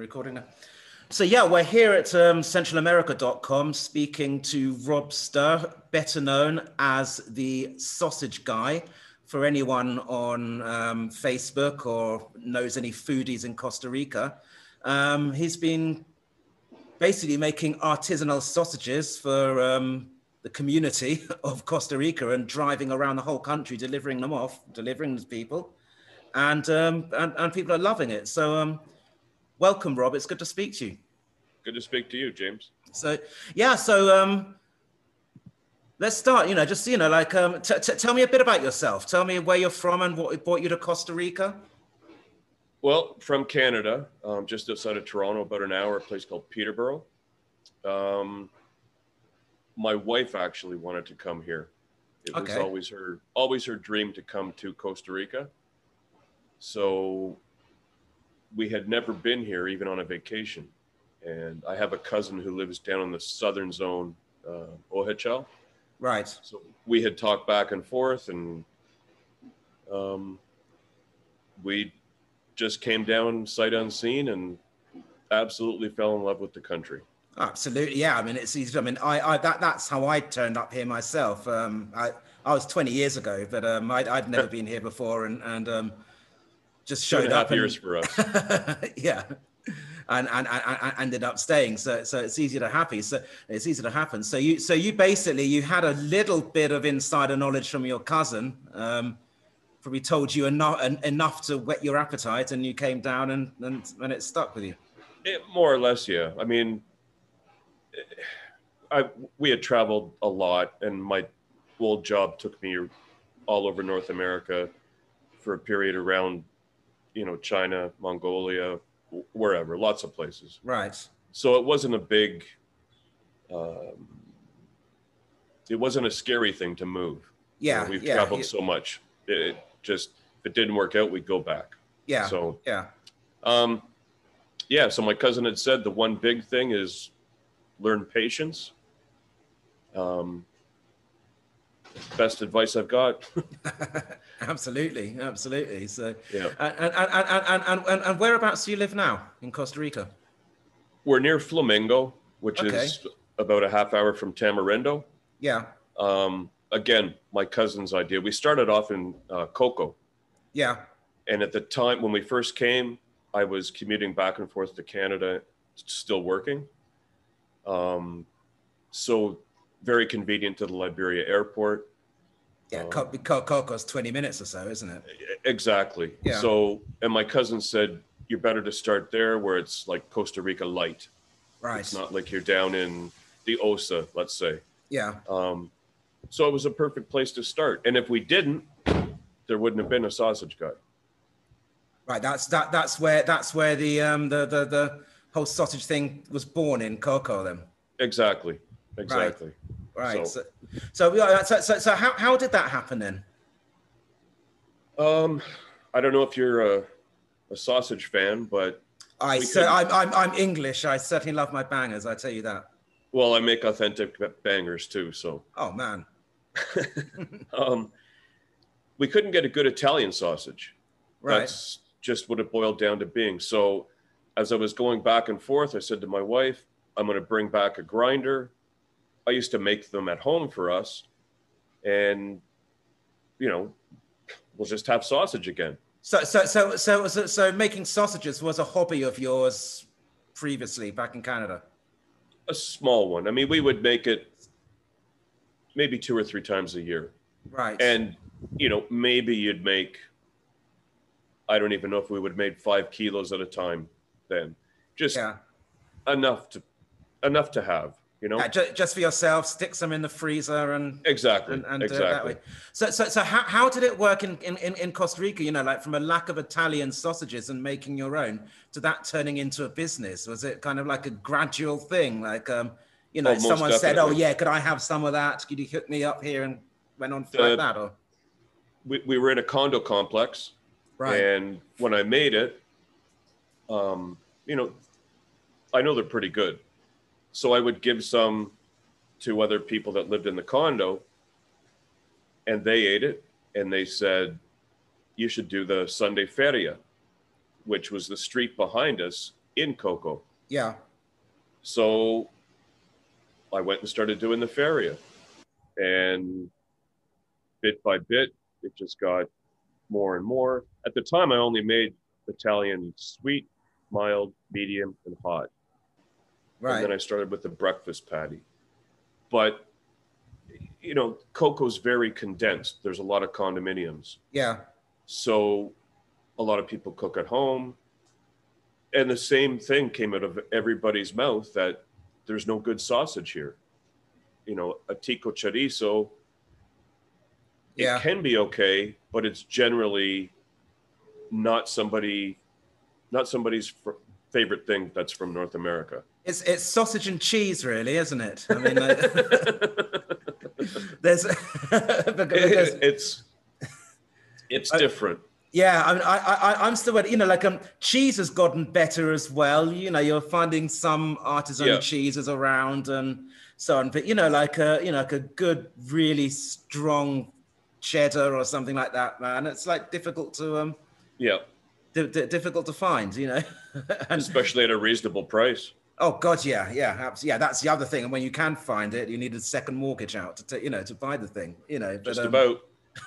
recording now. So yeah, we're here at um, centralamerica.com speaking to Rob Stirr, better known as the Sausage Guy. For anyone on um, Facebook or knows any foodies in Costa Rica, um, he's been basically making artisanal sausages for um, the community of Costa Rica and driving around the whole country, delivering them off, delivering to people, and um, and, and people are loving it. So um, welcome, Rob. It's good to speak to you. Good to speak to you, James. So yeah, so um, let's start. You know, just you know, like um, t- t- tell me a bit about yourself. Tell me where you're from and what brought you to Costa Rica. Well, from Canada, um, just outside of Toronto, about an hour, a place called Peterborough. Um, my wife actually wanted to come here. It was always her always her dream to come to Costa Rica. So we had never been here, even on a vacation. And I have a cousin who lives down in the southern zone, uh, Ojochal. Right. So we had talked back and forth, and um, we just came down sight unseen and absolutely fell in love with the country. Absolutely, yeah. I mean, it's easy. I mean, I, I that that's how I turned up here myself. Um, I I was 20 years ago, but um, I'd, I'd never been here before, and and um, just showed and up. and- years for us. yeah. And, and, and, and ended up staying. So, so it's easy to happy. So it's easy to happen. So you, so you basically, you had a little bit of insider knowledge from your cousin, um, probably told you enough, enough to whet your appetite and you came down and, and, and it stuck with you. It, more or less, yeah. I mean, I we had traveled a lot, and my old job took me all over North America for a period around, you know, China, Mongolia, wherever, lots of places. Right. So it wasn't a big, um, it wasn't a scary thing to move. You know, Yeah. we've yeah, traveled yeah, so much. It, it just if it didn't work out, we'd go back. Yeah. So yeah. um, yeah, so my cousin had said the one big thing is learn patience. Um, best advice I've got. absolutely, absolutely. So, yeah. And, and, and, and, and, and, whereabouts do you live now in Costa Rica? We're near Flamingo, which okay. is about a half hour from Tamarindo. Yeah. Um, again, my cousin's idea. We started off in uh, Coco. Yeah. And at the time when we first came, I was commuting back and forth to Canada, still working. Um, so very convenient to the Liberia airport. Yeah. Co- Co- Coco's 20 minutes or so, isn't it? Exactly. Yeah. So, and my cousin said, you're better to start there where it's like Costa Rica light. Right. It's not like you're down in the Osa, let's say. Yeah. Um, so it was a perfect place to start. And if we didn't, there wouldn't have been a sausage guy. Right. That's that. That's where that's where the um the the, the whole sausage thing was born in Coco. Then. Exactly. Exactly. Right. So- So so so, so, so how, how did that happen then? Um, I don't know if you're a, a sausage fan, but I so I'm, I'm I'm English. I certainly love my bangers. I tell you that. well, I make authentic bangers too. So Oh man. um, we couldn't get a good Italian sausage. Right. That's just what it boiled down to being. So as I was going back and forth, I said to my wife, I'm going to bring back a grinder. I used to make them at home for us. And, you know, we'll just have sausage again. So so so so so, so making sausages was a hobby of yours previously back in Canada. A small one. I mean, we would make it maybe two or three times a year. Right. And, you know, maybe you'd make, I don't even know if we would make five kilos at a time then. Just yeah. enough to enough to have, you know? yeah ju- just for yourself, stick some in the freezer and Exactly. and, and do it that exactly. way. So, so, so how, how did it work in, in, in Costa Rica? You know, like from a lack of Italian sausages and making your own to that turning into a business. Was it kind of like a gradual thing? Like, um, you know, Oh, someone said, "Oh yeah, could I have some of that? Could you hook me up here?" And went on Uh, like that, or We, we were in a condo complex, right? and when I made it, um, you know, I know they're pretty good. So I would give some to other people that lived in the condo, and they ate it, and they said, "You should do the Sunday feria," which was the street behind us in Coco. Yeah. So I went and started doing the Feria. And bit by bit, it just got more and more. At the time, I only made Italian sweet, mild, medium, and hot. Right. And then I started with the breakfast patty. But, you know, Coco's very condensed. There's a lot of condominiums. yeah. So a lot of people cook at home. And the same thing came out of everybody's mouth that there's no good sausage here. You know, a tico chorizo, Yeah. it can be okay, but it's generally not somebody, not somebody's favorite thing that's from North America. It's it's sausage and cheese, really, isn't it? I mean, uh, there's, because- It- it's it's I- different. yeah. I mean, I, I I'm still, you know, like um, cheese has gotten better as well. You know, you're finding some artisan Yeah. cheeses around and so on. But you know, like a you know, like a good, really strong cheddar or something like that, man. It's like difficult to um, Yeah, di- di- difficult to find. You know, and especially at a reasonable price. Oh God, yeah, yeah, yeah. That's the other thing. And when you can find it, you need a second mortgage out to, ta- you know, to buy the thing. You know, but, Just um, about.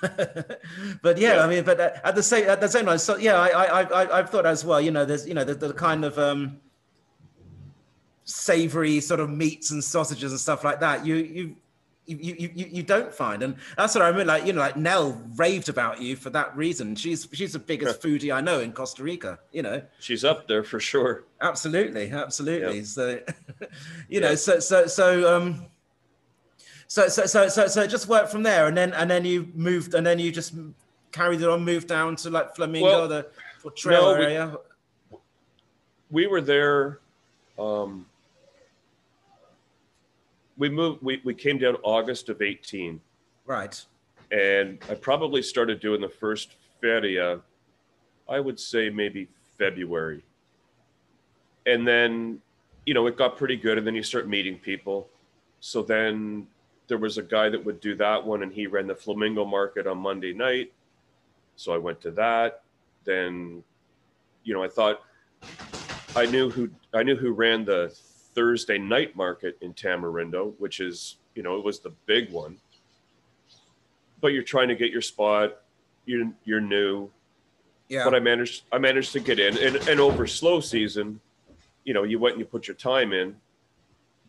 but yeah, Yeah. I mean, but uh, at the same at the same time, so yeah, I I I I've thought as well. You know, there's you know the, the kind of um savory sort of meats and sausages and stuff like that. You you. You, you, you, you don't find. And that's what I mean like you know like Nell raved about you for that reason. She's she's the biggest foodie I know in Costa Rica you know? She's up there for sure. absolutely absolutely. Yep. so you know Yeah. so so so um so so so so so it just worked from there. And then and then you moved and then you just carried it on moved down to like flamingo Well, the trail no, we- area. we were there um we moved we, we came down august of 18 right. And i probably started doing the first feria i would say maybe february. And then you know it got pretty good and then you start meeting people. So then there was a guy that would do that one and he ran the flamingo market on monday night. So i went to that. Then you know i thought I knew who I knew who ran the Thursday night market in Tamarindo, which is you know it was the big one. But you're trying to get your spot. You you're new, yeah but I managed I managed to get in, and and over slow season, you know you went and you put your time in,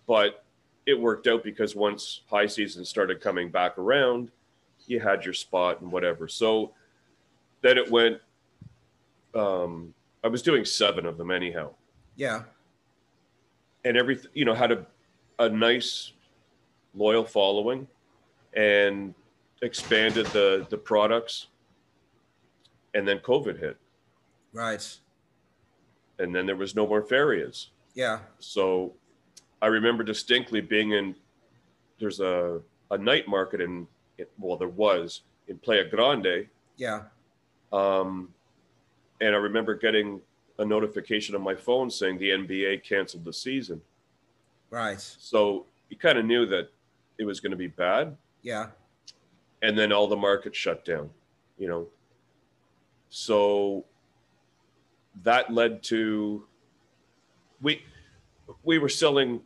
but it worked out because once high season started coming back around, you had your spot and whatever. So then it went. Um, I was doing seven of them anyhow yeah and every you know had a, a nice loyal following and expanded the the products. And then covid hit. Right. And then there was no more ferias. Yeah. So i remember distinctly being in there's a a night market in well there was in playa grande. Yeah. Um, and i remember getting a notification on my phone saying the nba canceled the season right So you kind of knew that it was going to be bad. yeah And then all the markets shut down, you know. So that led to we we were selling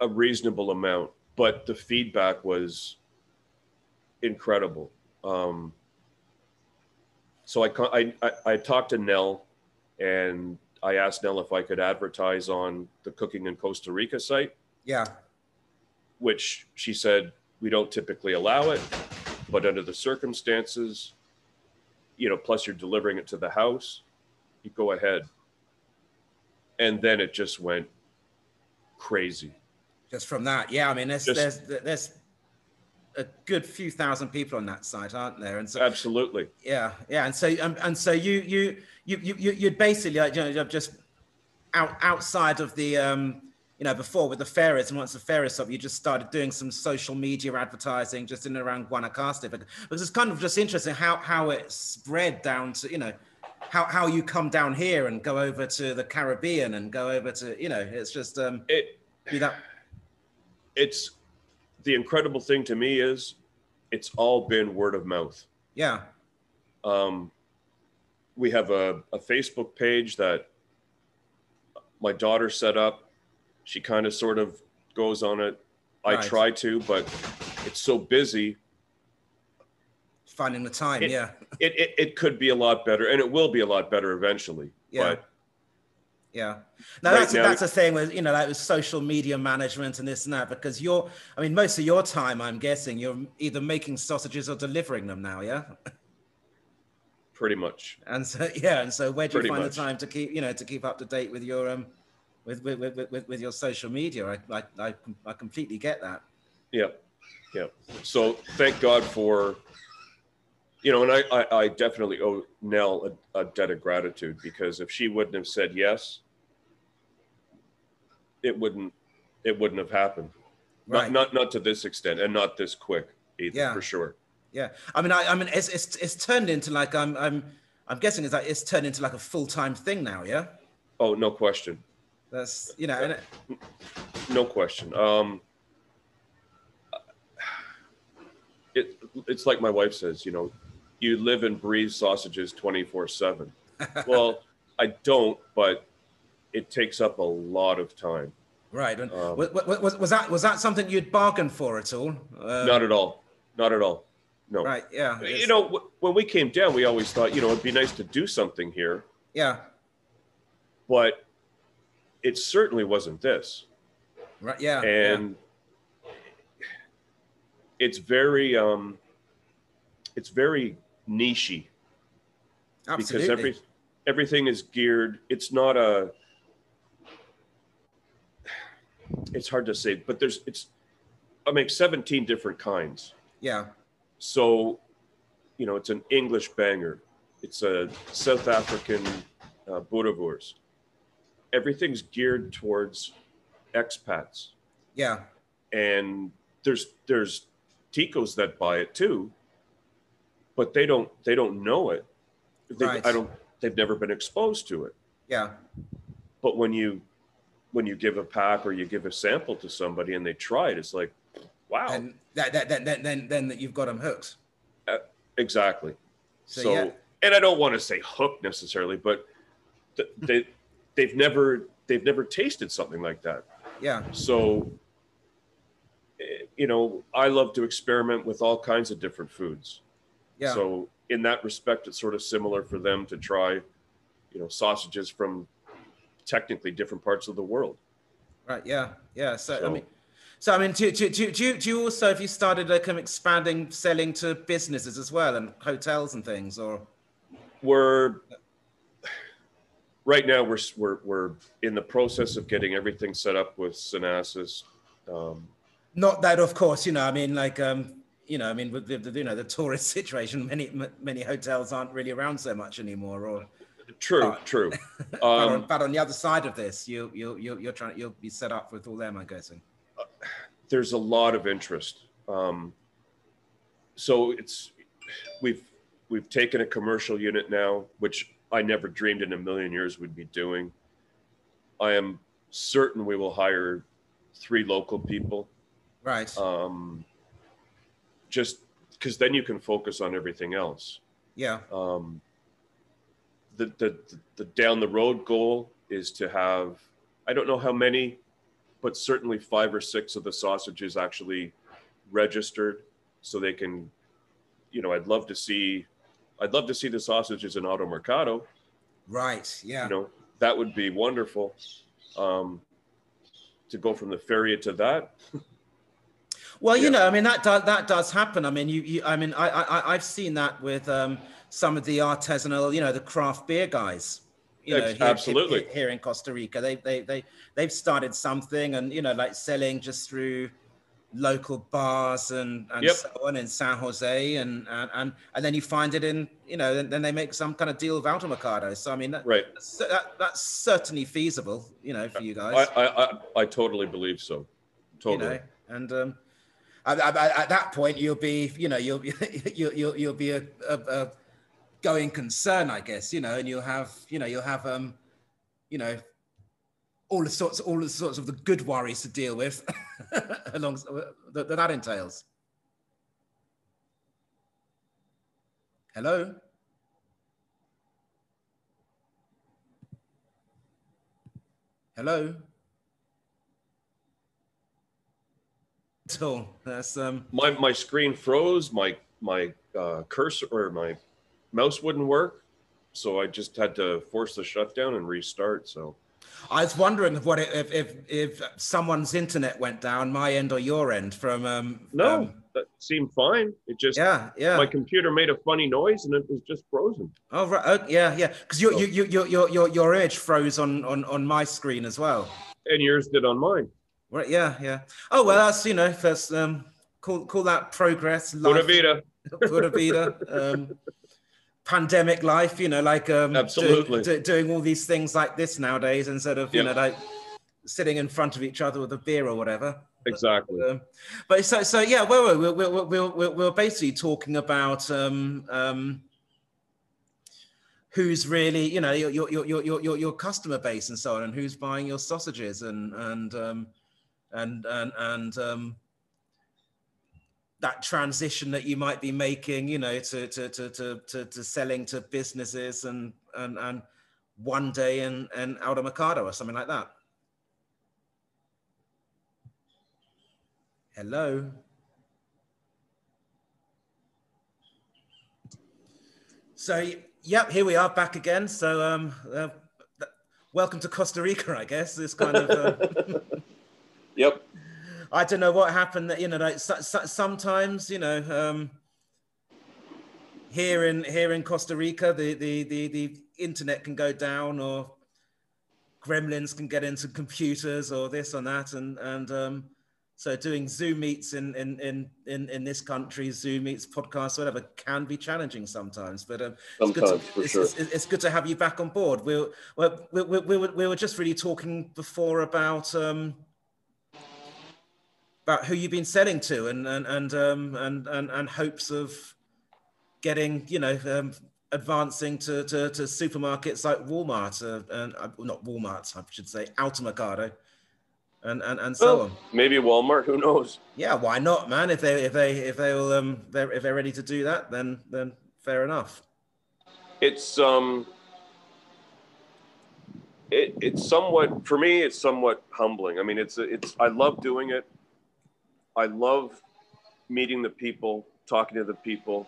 a reasonable amount, but the feedback was incredible. Um, so I, I, I, I talked to Nell and I asked Nell if I could advertise on the Cooking in Costa Rica site. yeah which she said we don't typically allow it, but under the circumstances, you know, plus you're delivering it to the house, you go ahead. And then it just went crazy. just from that yeah I mean that's, Just- that's, there's a good few thousand people on that site aren't there? And so Absolutely. Yeah, yeah, and so um, and so you you you you you- you'd basically like, you know just out outside of the um you know before with the ferias and once the ferias up, you just started doing some social media advertising just in and around Guanacaste. Because it's kind of just interesting how how it spread down to you know how how you come down here and go over to the Caribbean and go over to you know it's just um It that it's the incredible thing to me is it's all been word of mouth. yeah Um, we have a, a Facebook page that my daughter set up. She kind of sort of goes on it. I try to, but it's so busy. Finding the time, It- yeah. It, it it could be a lot better, and it will be a lot better eventually. Yeah. But Yeah. Now Right that's now- that's the thing with you know like with social media management and this and that because you're I mean most of your time I'm guessing you're either making sausages or delivering them now, yeah. pretty much. And so yeah, and so where do you Pretty find much. the time to keep you know to keep up to date with your um with with with, with, with your social media? I, I I I completely get that. Yeah, yeah. So thank God for, you know, and I I, I definitely owe Nell a, a debt of gratitude because if she wouldn't have said yes, it wouldn't it wouldn't have happened. Right. Not not not to this extent and not this quick either Yeah. for sure. Yeah, I mean, I, I mean, it's, it's it's turned into like I'm I'm I'm guessing it's like it's turned into like a full time thing now. Yeah, Oh, no question. that's you know, and it, No question. Um, it, it's like my wife says, you know, you live and breathe sausages 24 7. Well, I don't, but it takes up a lot of time. right. And Um, was, was was that was that something you'd bargained for at all? Uh, Not at all. Not at all. No. right. Yeah. You know, w- when we came down, we always thought, you know, it'd be nice to do something here, Yeah. but it certainly wasn't this. Right. Yeah. and it's very um it's very nichey yeah. because every everything is geared it's not a it's hard to say but there's it's i make 17 different kinds yeah. so you know it's an english banger it's a south african uh, boerewors everything's geared towards expats Yeah. and there's there's ticos that buy it too but they don't they don't know it they, Right. i don't they've never been exposed to it Yeah. but when you when you give a pack or you give a sample to somebody and they try it it's like wow And that, that, that, then then then that you've got them hooked. exactly So, so, yeah. and i don't want to say hook necessarily but th- they they've never they've never tasted something like that Yeah. So, eh, you know, I love to experiment with all kinds of different foods. Yeah. So, in that respect, it's sort of similar for them to try, you know, sausages from technically different parts of the world. Right. Yeah. Yeah. So, I mean, so I mean, do, do, do, do, you- do you also have you started like um, expanding selling to businesses as well and hotels and things or? We're right now we're we're we're in the process of getting everything set up with SENASA. Um, Not that, of course, you know, I mean, like, um, you know, I mean, with the, the you know the tourist situation, many many hotels aren't really around so much anymore. Or, true, Oh. true. but, on, Um, but on the other side of this, you you you you're trying you'll be set up with all them, I'm guessing. there's a lot of interest. Um, so it's we've we've taken a commercial unit now, which I never dreamed in a million years we'd be doing. I am certain we will hire three local people, Right. um, just because then you can focus on everything else. yeah. Um, the, the the down the road goal is to have I don't know how many, but certainly five or six of the sausages actually registered, so they can, you know, I'd love to see, I'd love to see the sausages in Auto Mercado. Right. Yeah. You know, that would be wonderful. Um, to go from the feria to that, Well, you Yeah. know, I mean that does that does happen. I mean, you, you I mean, I, I I've seen that with um, some of the artisanal, you know, the craft beer guys. You know, here, absolutely. here, here in Costa Rica, they they they they've started something, and you know, like selling just through local bars and and Yep. so on in San Jose, and and and, and then you find it in, you know, then, then they make some kind of deal with Automercado. So I mean, that, right? that that's certainly feasible, you know, for you guys. I I, I, I totally believe so. Totally. you know and um at, at, at that point you'll be you know you'll you'll, you'll, you'll be a, a, a going concern i guess you know and you'll have you know you'll have um you know all the sorts all the sorts of the good worries to deal with along that, that entails hello Hello. So that's um. My my screen froze. My my uh, cursor or my mouse wouldn't work, so I just had to force the shutdown and restart. So I was wondering if what it, if if if someone's internet went down, my end or your end from um. no, um, that seemed fine. It just yeah, yeah. my computer made a funny noise and it was just frozen. Oh right, oh, yeah, yeah. Because your, So- you you your your your your image froze on on on my screen as well. And yours did on mine. Right, yeah, yeah. Oh well, that's you know, first um, call call that progress. Pura vida. Pura vida. Um, pandemic life, you know, like um, Absolutely. do- doing all these things like this nowadays instead of you Yeah. know like sitting in front of each other with a beer or whatever. Exactly. Um, but so so yeah, well, we're we're we're, we're, we're, we're basically talking about um, um, who's really you know your your your your your your customer base and so on, and who's buying your sausages and and um, and and and um, that transition that you might be making, you know, to to to to to, to selling to businesses and and and one day in in Automercado or something like that. Hello. So, yep, here we are back again. So, um, uh, welcome to Costa Rica, I guess. This kind of, uh, Yep. I don't know what happened. That you know, like so, so, sometimes, you know, um, here in here in Costa Rica, the, the the the internet can go down, or gremlins can get into computers, or this or that, and and um, so doing Zoom meets in in in in, in this country, Zoom meets, podcasts, whatever, can be challenging sometimes. But um, it's good to- Sometimes, it's, sure. it's, it's good to have you back on board. We we, we, we, we, were, we were just really talking before about um, about who you've been selling to and and and um, and, and and hopes of getting you know um, advancing to, to, to supermarkets like Walmart uh, and uh, not Walmart I should say Automercado and and, and so Well, on. maybe Walmart. Who knows? Yeah, why not, man? If they if they if they will um they're, if they're ready to do that, then then fair enough. It's um. It, it's somewhat for me. It's somewhat humbling. I mean, it's it's. I love doing it. I love meeting the people, talking to the people.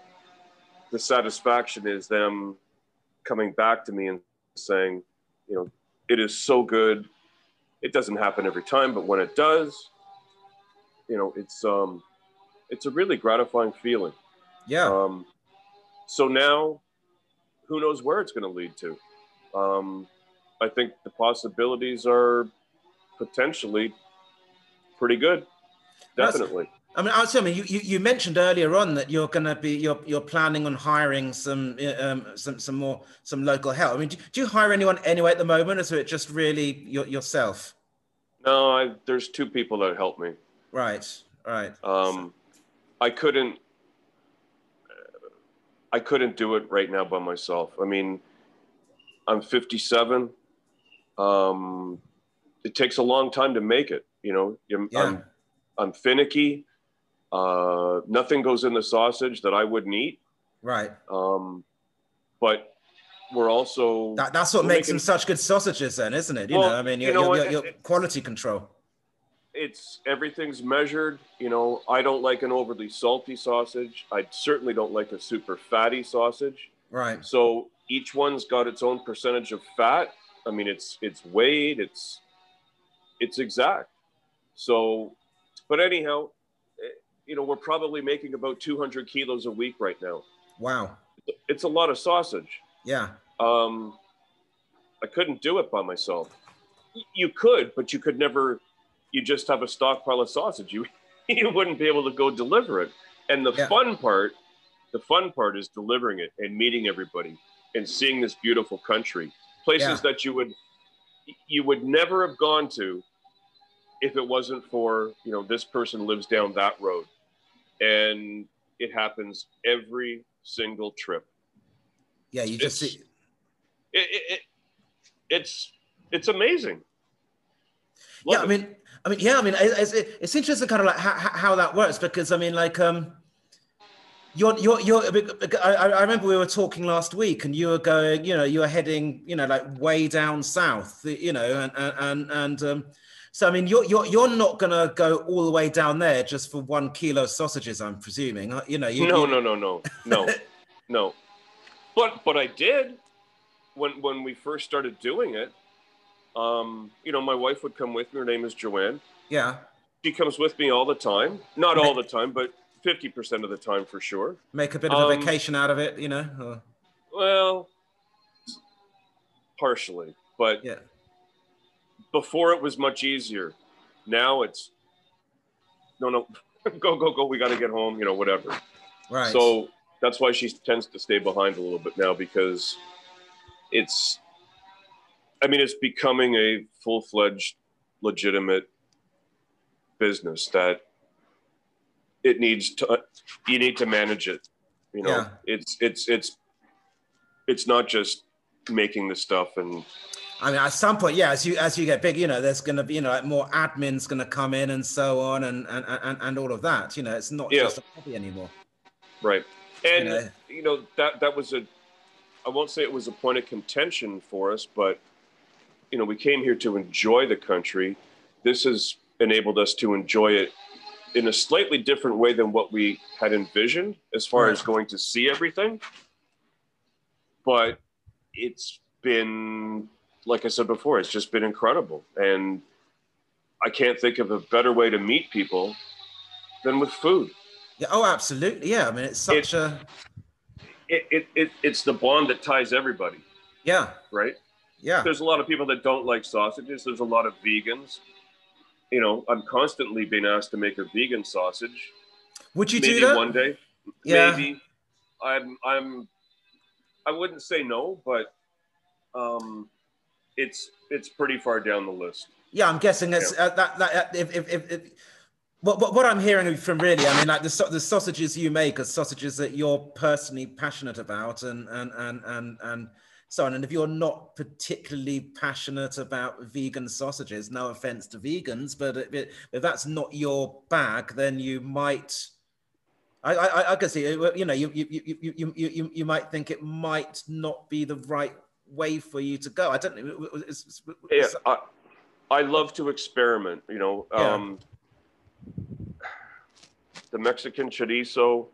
The satisfaction is them coming back to me and saying, you know, it is so good. It doesn't happen every time, but when it does, you know, it's um, it's a really gratifying feeling. Yeah, Um, so now, who knows where it's going to lead to? Um, I think the possibilities are potentially pretty good. Definitely. I mean, I mean, you, you you mentioned earlier on that you're going to be you're you're planning on hiring some uh, um some some more some local help. I mean, do, do you hire anyone anyway at the moment, or is it just really your, yourself? No, I, there's two people that help me. Right, right. Um, I couldn't. I couldn't do it right now by myself. I mean, I'm 57. Um, it takes a long time to make it. You know, Yeah. I'm, I'm finicky. Uh, nothing goes in the sausage that I wouldn't eat. Right. Um, but we're also That, that's what makes making- them such good sausages, then, isn't it? You Well, know, I mean, you your, know your, what, your, your it- quality control. it's everything's measured. You know, I don't like an overly salty sausage. I certainly don't like a super fatty sausage. Right. So each one's got its own percentage of fat. I mean, it's it's weighed, it's it's exact. So, but anyhow, eh, you know, we're probably making about 200 kilos a week right now. Wow. It's a lot of sausage. Yeah. Um, I couldn't do it by myself. You could, but you could never. You just have a stockpile of sausage. You you wouldn't be able to go deliver it. And the Yeah. fun part, the fun part is delivering it and meeting everybody and seeing this beautiful country, places Yeah. that you would you would never have gone to if it wasn't for you know this person lives down that road, and it happens every single trip Yeah. You just It's- see. it, it, it it's it's amazing. yeah Love i mean i mean yeah i mean it's, it's, it's interesting kind of like how, how that works because i mean like um you're, you're, you're, I, I remember we were talking last week and you were going, you know, you were heading, you know, like way down south, you know, and, and, and, um, so, I mean, you're, you're, you're not going to go all the way down there just for one kilo of sausages, I'm presuming, uh, you know, you, no, you... no, no, no, no, no. But, but I did when, when we first started doing it, um, you know, my wife would come with me. Her name is Joanne. Yeah. She comes with me all the time. Not all the time, but 50% of the time for sure. Make a bit of a um, vacation out of it, you know? Or... Well, partially, but yeah. Before it was much easier. Now it's no, no, go, go, go. We got to get home, you know, whatever. Right. So that's why she tends to stay behind a little bit now because it's, I mean, it's becoming a full fledged, legitimate business that it needs to you need to manage it you know yeah. it's it's it's it's not just making the stuff and I mean, at some point, yeah, as you as you get big, you know, there's going to be, you know, like more admins going to come in and so on, and and and, and all of that. You know, it's not yeah. just a hobby anymore. Right, and you know? you know that that was a, I won't say it was a point of contention for us, but you know, we came here to enjoy the country. This has enabled us to enjoy it in a slightly different way than what we had envisioned as far right. as going to see everything. But it's been, like I said before, it's just been incredible. And I can't think of a better way to meet people than with food. Yeah, oh, absolutely. Yeah. I mean, it's such it, a. It, it, it, it's the bond that ties everybody. Yeah. Right? Yeah. There's a lot of people that don't like sausages. There's a lot of vegans you know, I'm constantly being asked to make a vegan sausage. Would you maybe do that one day? Yeah. Maybe. I'm. I'm. I wouldn't say no, but um, it's it's pretty far down the list. Yeah, I'm guessing it's yeah. uh, that that uh, if, if, if, if what, what, what I'm hearing from really, I mean, like the, the sausages you make are sausages that you're personally passionate about, and and and and and so on. And if you're not particularly passionate about vegan sausages, no offense to vegans, but if, if that's not your bag, then you might. I, I, I can see, you know, you, you, you, you, you, you might think it might not be the right way for you to go. I don't know. It's, it's, yeah, I, I love to experiment, you know. Yeah. Um, the Mexican chorizo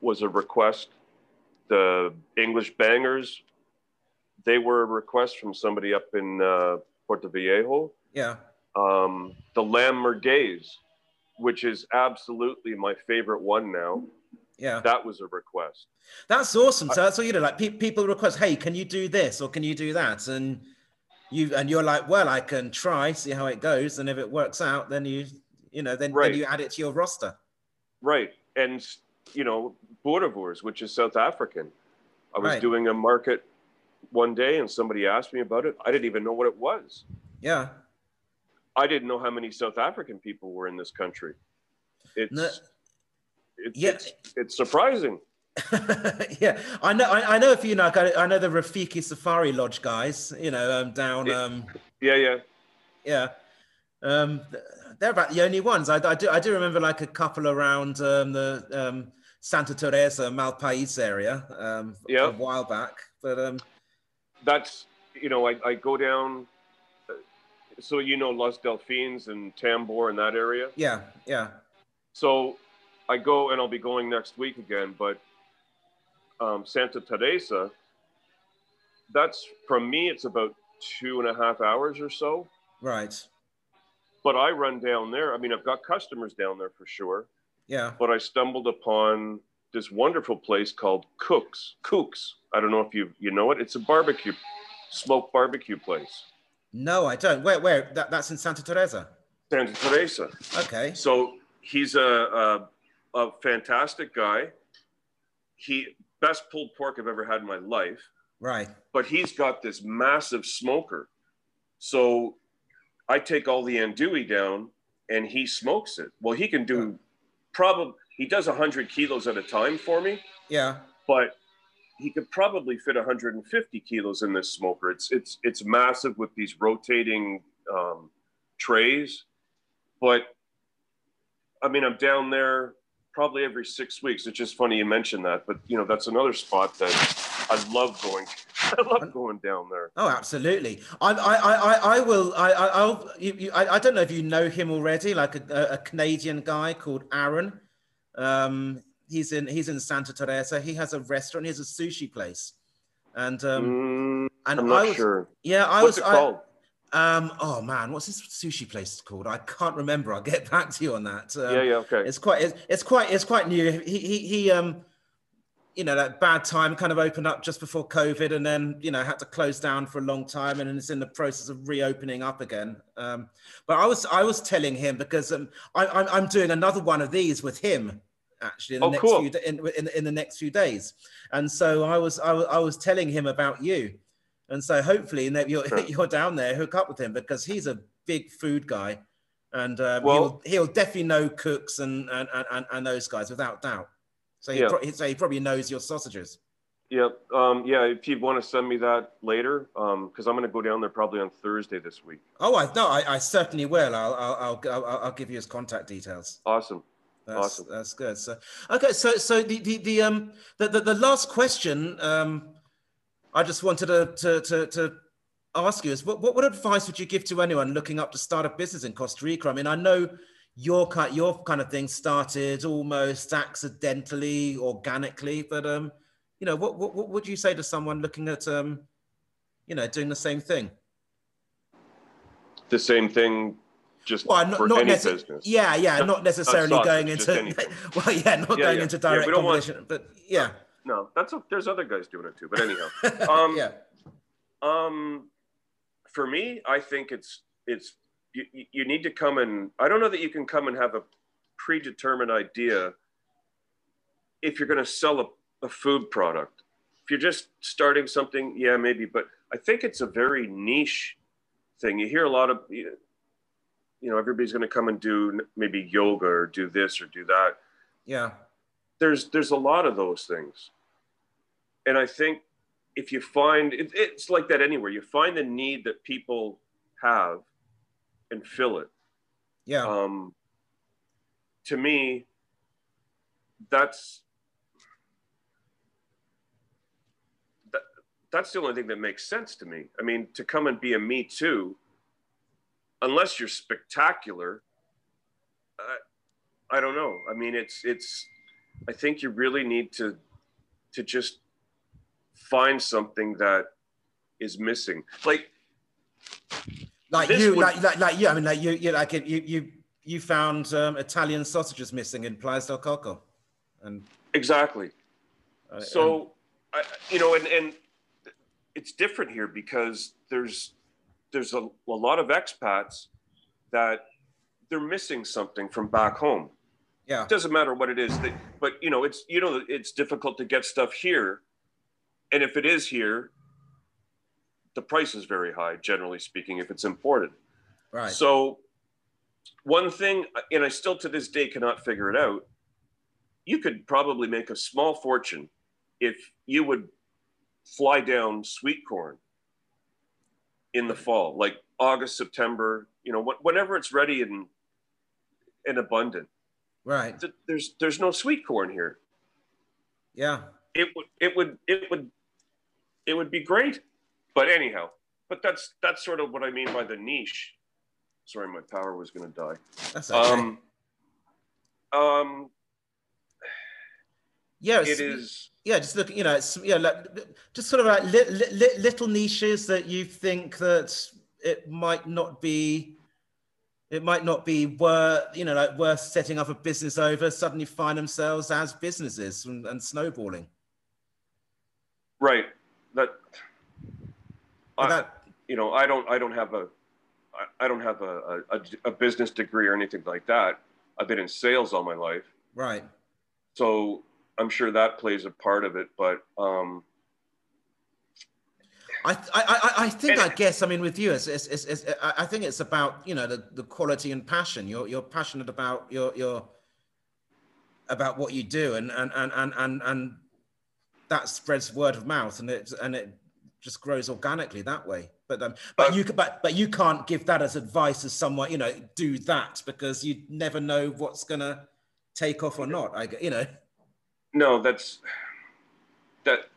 was a request. The English bangers they were a request from somebody up in uh, Puerto Viejo. Yeah. Um, the lamb merguez, which is absolutely my favorite one now. Yeah. That was a request. That's awesome. So that's what you do. Like pe- people request, hey, can you do this or can you do that? And you and you're like, well, I can try, see how it goes, and if it works out, then you, you know, then, right. then you add it to your roster. Right. And you know, Boerewors, which is South African. I was right. doing a market one day and somebody asked me about it. I didn't even know what it was. Yeah. I didn't know how many South African people were in this country. It's, no, it's, yeah. it's, it's surprising. yeah, I know. I, I, know a few. Like I, I know the Rafiki Safari Lodge guys. You know, um, down. Um, yeah, yeah, yeah. Um, they're about the only ones. I, I do. I do remember like a couple around um, the um, Santa Teresa Malpais area um, yeah. a while back, but um, that's you know I, I go down so you know Los Delfines and Tambor in that area. Yeah, yeah. So I go and I'll be going next week again, but um, Santa Teresa, that's from me. It's about two and a half hours or so. Right. But I run down there. I mean, I've got customers down there for sure. Yeah. But I stumbled upon this wonderful place called Cooks. Cooks. I don't know if you you know it. It's a barbecue, smoked barbecue place. No, I don't. Where where that, that's in Santa Teresa. Santa Teresa. Okay. So he's a, a, a fantastic guy. He best pulled pork I've ever had in my life. Right. But he's got this massive smoker. So I take all the andouille down and he smokes it. Well, he can do probably he does 100 kilos at a time for me. Yeah. But he could probably fit 150 kilos in this smoker. It's it's it's massive with these rotating um, trays. But I mean, I'm down there probably every six weeks. It's just funny you mentioned that, but you know that's another spot that I love going. I love going down there. Oh, absolutely. I, I, I, I will. I, I'll. You, you, I, I don't know if you know him already, like a, a Canadian guy called Aaron. Um, he's in he's in Santa Teresa. He has a restaurant. He has a sushi place, and um, Mm, and I'm not I was, sure. yeah, I What's was. it I- called? Um, oh man, what's this sushi place called? I can't remember. I'll get back to you on that. Um, yeah, yeah, okay. it's quite it's, it's quite it's quite new he he, he um you know that bad time kind of opened up just before covid and then you know had to close down for a long time and it's in the process of reopening up again um but i was i was telling him because um I, i'm i'm doing another one of these with him actually in the Oh, next cool. few in, in, in the next few days and so i was i was, I was telling him about you and so hopefully you're Sure. you're down there hook up with him because he's a big food guy and um, Well- he'll, he'll definitely know cooks and and, and, and those guys without doubt. So he, Yeah. pro- so he probably knows your sausages. Yeah, um, yeah. If you want to send me that later, because I'm going to go down there probably on Thursday this week. Oh, I no, I, I certainly will. I'll I'll, I'll I'll I'll give you his contact details. Awesome. That's, Awesome. That's good. So okay, so so the the, the um the, the the last question um I just wanted to to to, to ask you is what, what what advice would you give to anyone looking up to start a business in Costa Rica? I mean, I know your kind your kind of thing started almost accidentally, organically, but um, you know, what what, what would you say to someone looking at um, you know, doing the same thing? The same thing, just Well, not, for not any business. Yeah, yeah, not necessarily sausage, going into. Well, yeah, not Yeah, going yeah. into direct want- competition, but yeah, No, that's a, there's other guys doing it too. But anyhow, Um, yeah, um, for me, I think it's it's you, you- you need to come and I don't know that you can come and have a predetermined idea if you're going to sell a, a food product. If you're just starting something, yeah, maybe. But I think it's a very niche thing. You hear a lot of you know everybody's going to come and do maybe yoga or do this or do that. yeah, there's there's a lot of those things and i think if you find it, it's like that anywhere. You find the need that people have and fill it. Yeah, um, to me that's that, that's the only thing that makes sense to me. I mean to come and be a me too unless you're spectacular I, I don't know. I mean it's it's i think you really need to to just find something that is missing. Like like you, would- like, like like you. I mean, like you, you like it, you you you found um, Italian sausages missing in Playa del Coco, and exactly. Uh, so I, you know and and it's different here because there's there's a, a lot of expats that they're missing something from back home. Yeah, it doesn't matter what it is. That, but you know it's you know it's difficult to get stuff here and if it is here the price is very high generally speaking if it's imported. Right, so one thing and i still to this day cannot figure it out you could probably make a small fortune if you would fly down sweet corn in the fall like august september you know whenever it's ready and and abundant. Right, there's there's no sweet corn here. yeah, It would it would it would it would be great. But anyhow, but that's that's sort of what I mean by the niche. Sorry, my power was going to die. that's okay. Um, um, yeah, it's- yeah just look you know it's yeah like just sort of like li- li- li- little niches that you think that it might not be it might not be worth you know like worth setting up a business over suddenly find themselves as businesses and, and snowballing Right. That. I, that you know, I don't. I don't have a. I- I don't have a, a, a business degree or anything like that. I've been in sales all my life. right so I'm sure that plays a part of it. But um, I, I, I, I think I guess I mean with you it's, it's, it's, it's, I I think it's about you know the, the quality and passion you're you're passionate about your your about what you do and and and and and, and that spreads word of mouth and it and it just grows organically that way but um but you but but you can't give that as advice as someone you know do that because you never know what's gonna take off or not. I you know. No, that's that.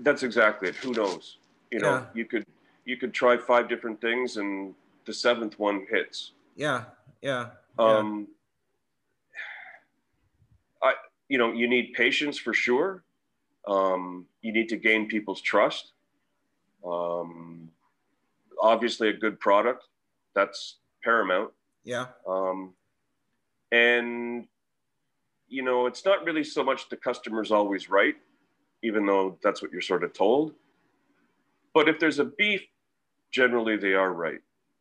That's exactly it. Who knows? You know, Yeah. you could you could try five different things, and the seventh one hits. Yeah, yeah. yeah. Um, I, you know, you need patience for sure. Um, you need to gain people's trust. Um, obviously, a good product that's paramount. yeah. Um, and you know, it's not really so much the customer's always right, even though that's what you're sort of told. But if there's a beef, generally they are right.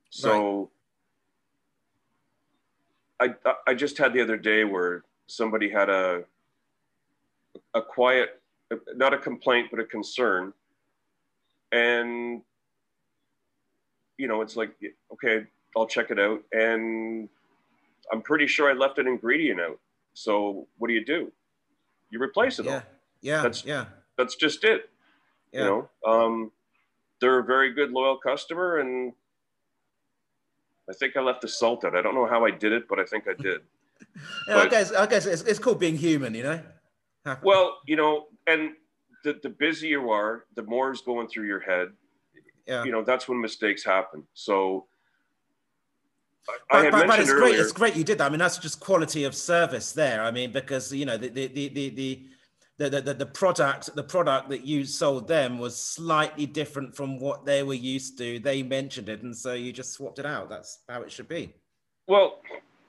So I I just had the other day where somebody had a a quiet not a complaint but a concern and you know it's like okay I'll check it out and I'm pretty sure I left an ingredient out so what do you do you replace it Yeah. all Yeah. That's- yeah. that's just it Yeah. you know um, they're a very good loyal customer and i think i left the salt out i don't know how i did it but i think i did yeah I guess I guess it's, it's called being human, you know. Well you know and the, the busier you are the more is going through your head yeah. you know that's when mistakes happen so but, had but, but it's earlier, great. It's great you did that. I mean, that's just quality of service there. I mean, because you know the the the the the, the, the, the product the product that you sold them was slightly different from what they were used to. They mentioned it, and so you just swapped it out. That's how it should be. well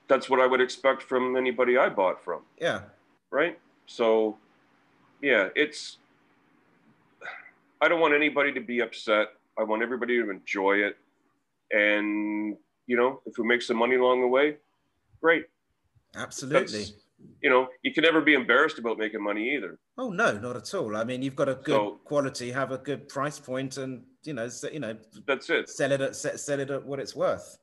that's what i would expect from anybody i bought from Yeah. right? So, yeah, it's. I don't want anybody to be upset. I want everybody to enjoy it, and you know, if we make some money along the way, great. Absolutely. That's- You know, you can never be embarrassed about making money either. Oh no, not at all. I mean, you've got a good So- quality, have a good price point, and you know, you know, That's it. sell it at se- sell it at what it's worth.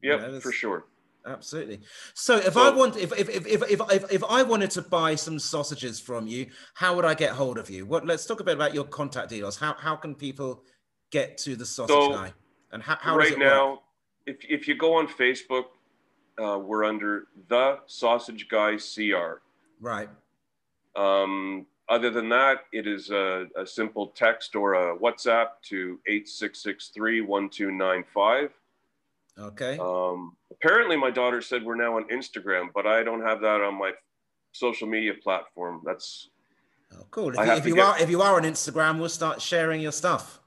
You know, for sure. Absolutely. So if So- I want, if if, if if if if if I wanted to buy some sausages from you, how would I get hold of you? What? Let's talk a bit about your contact details. How how can people get to the sausage So, guy? And how, how right it now, work? if if you go on Facebook, uh, we're under the Sausage Guy CR. Right. Um, other than that, it is a, a simple text or a WhatsApp to 8663 1295. Okay. Um, apparently, my daughter said we're now on Instagram, but I don't have that on my social media platform. That's oh, cool. If, you, if you get- are if you are on Instagram, we'll start sharing your stuff.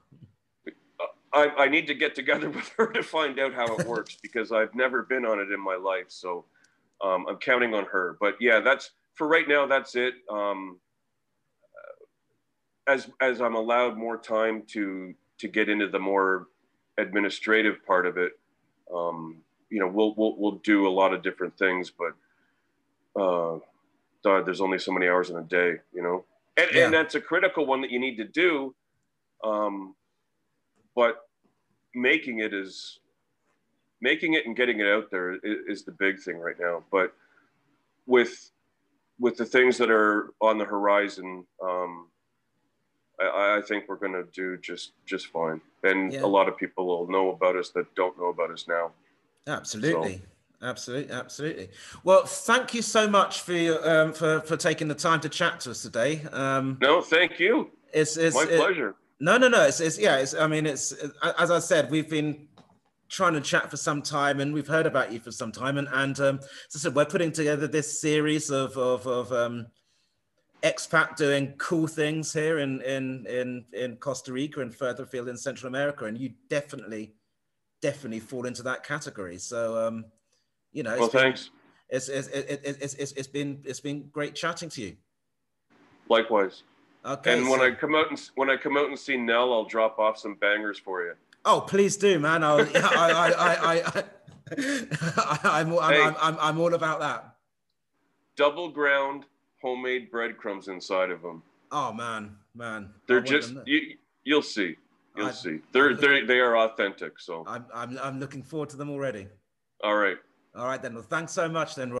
I, I need to get together with her to find out how it works because I've never been on it in my life. So um, I'm counting on her. But yeah, that's for right now. That's it. Um, as as I'm allowed more time to to get into the more administrative part of it, um, you know, we'll we'll we'll do a lot of different things. But uh, God, there's only so many hours in a day, you know, and Yeah. and that's a critical one that you need to do. Um, but making it is making it and getting it out there is, is the big thing right now but with with the things that are on the horizon um i, I think we're going to do just just fine and Yeah. a lot of people will know about us that don't know about us now Absolutely. Absolutely, absolutely. Well, thank you so much for your, um, for for taking the time to chat to us today. Um, no thank you it's, it's my it- pleasure No, no, no. It's, it's yeah. It's. I mean, it's as I said, we've been trying to chat for some time, and we've heard about you for some time, and and um, I said, we're putting together this series of of of um, expat doing cool things here in in in in Costa Rica and further afield in Central America, and you definitely definitely fall into that category. So, um, you know, it's well been, thanks It's it's, it, it, it's it's it's been it's been great chatting to you. likewise Okay. and when i come out and when i come out and see nell i'll drop off some bangers for you Oh, please do, man. I'll, I, I, I, I, I, I'm, I'm, Hey. I'm, I'm, I'm all about that. double ground homemade breadcrumbs inside of them Oh man, man. They're just you, you'll see. You'll I- see. They're they they are authentic. So I'm, I'm, I'm looking forward to them already. all right. All right then. Well, thanks so much then.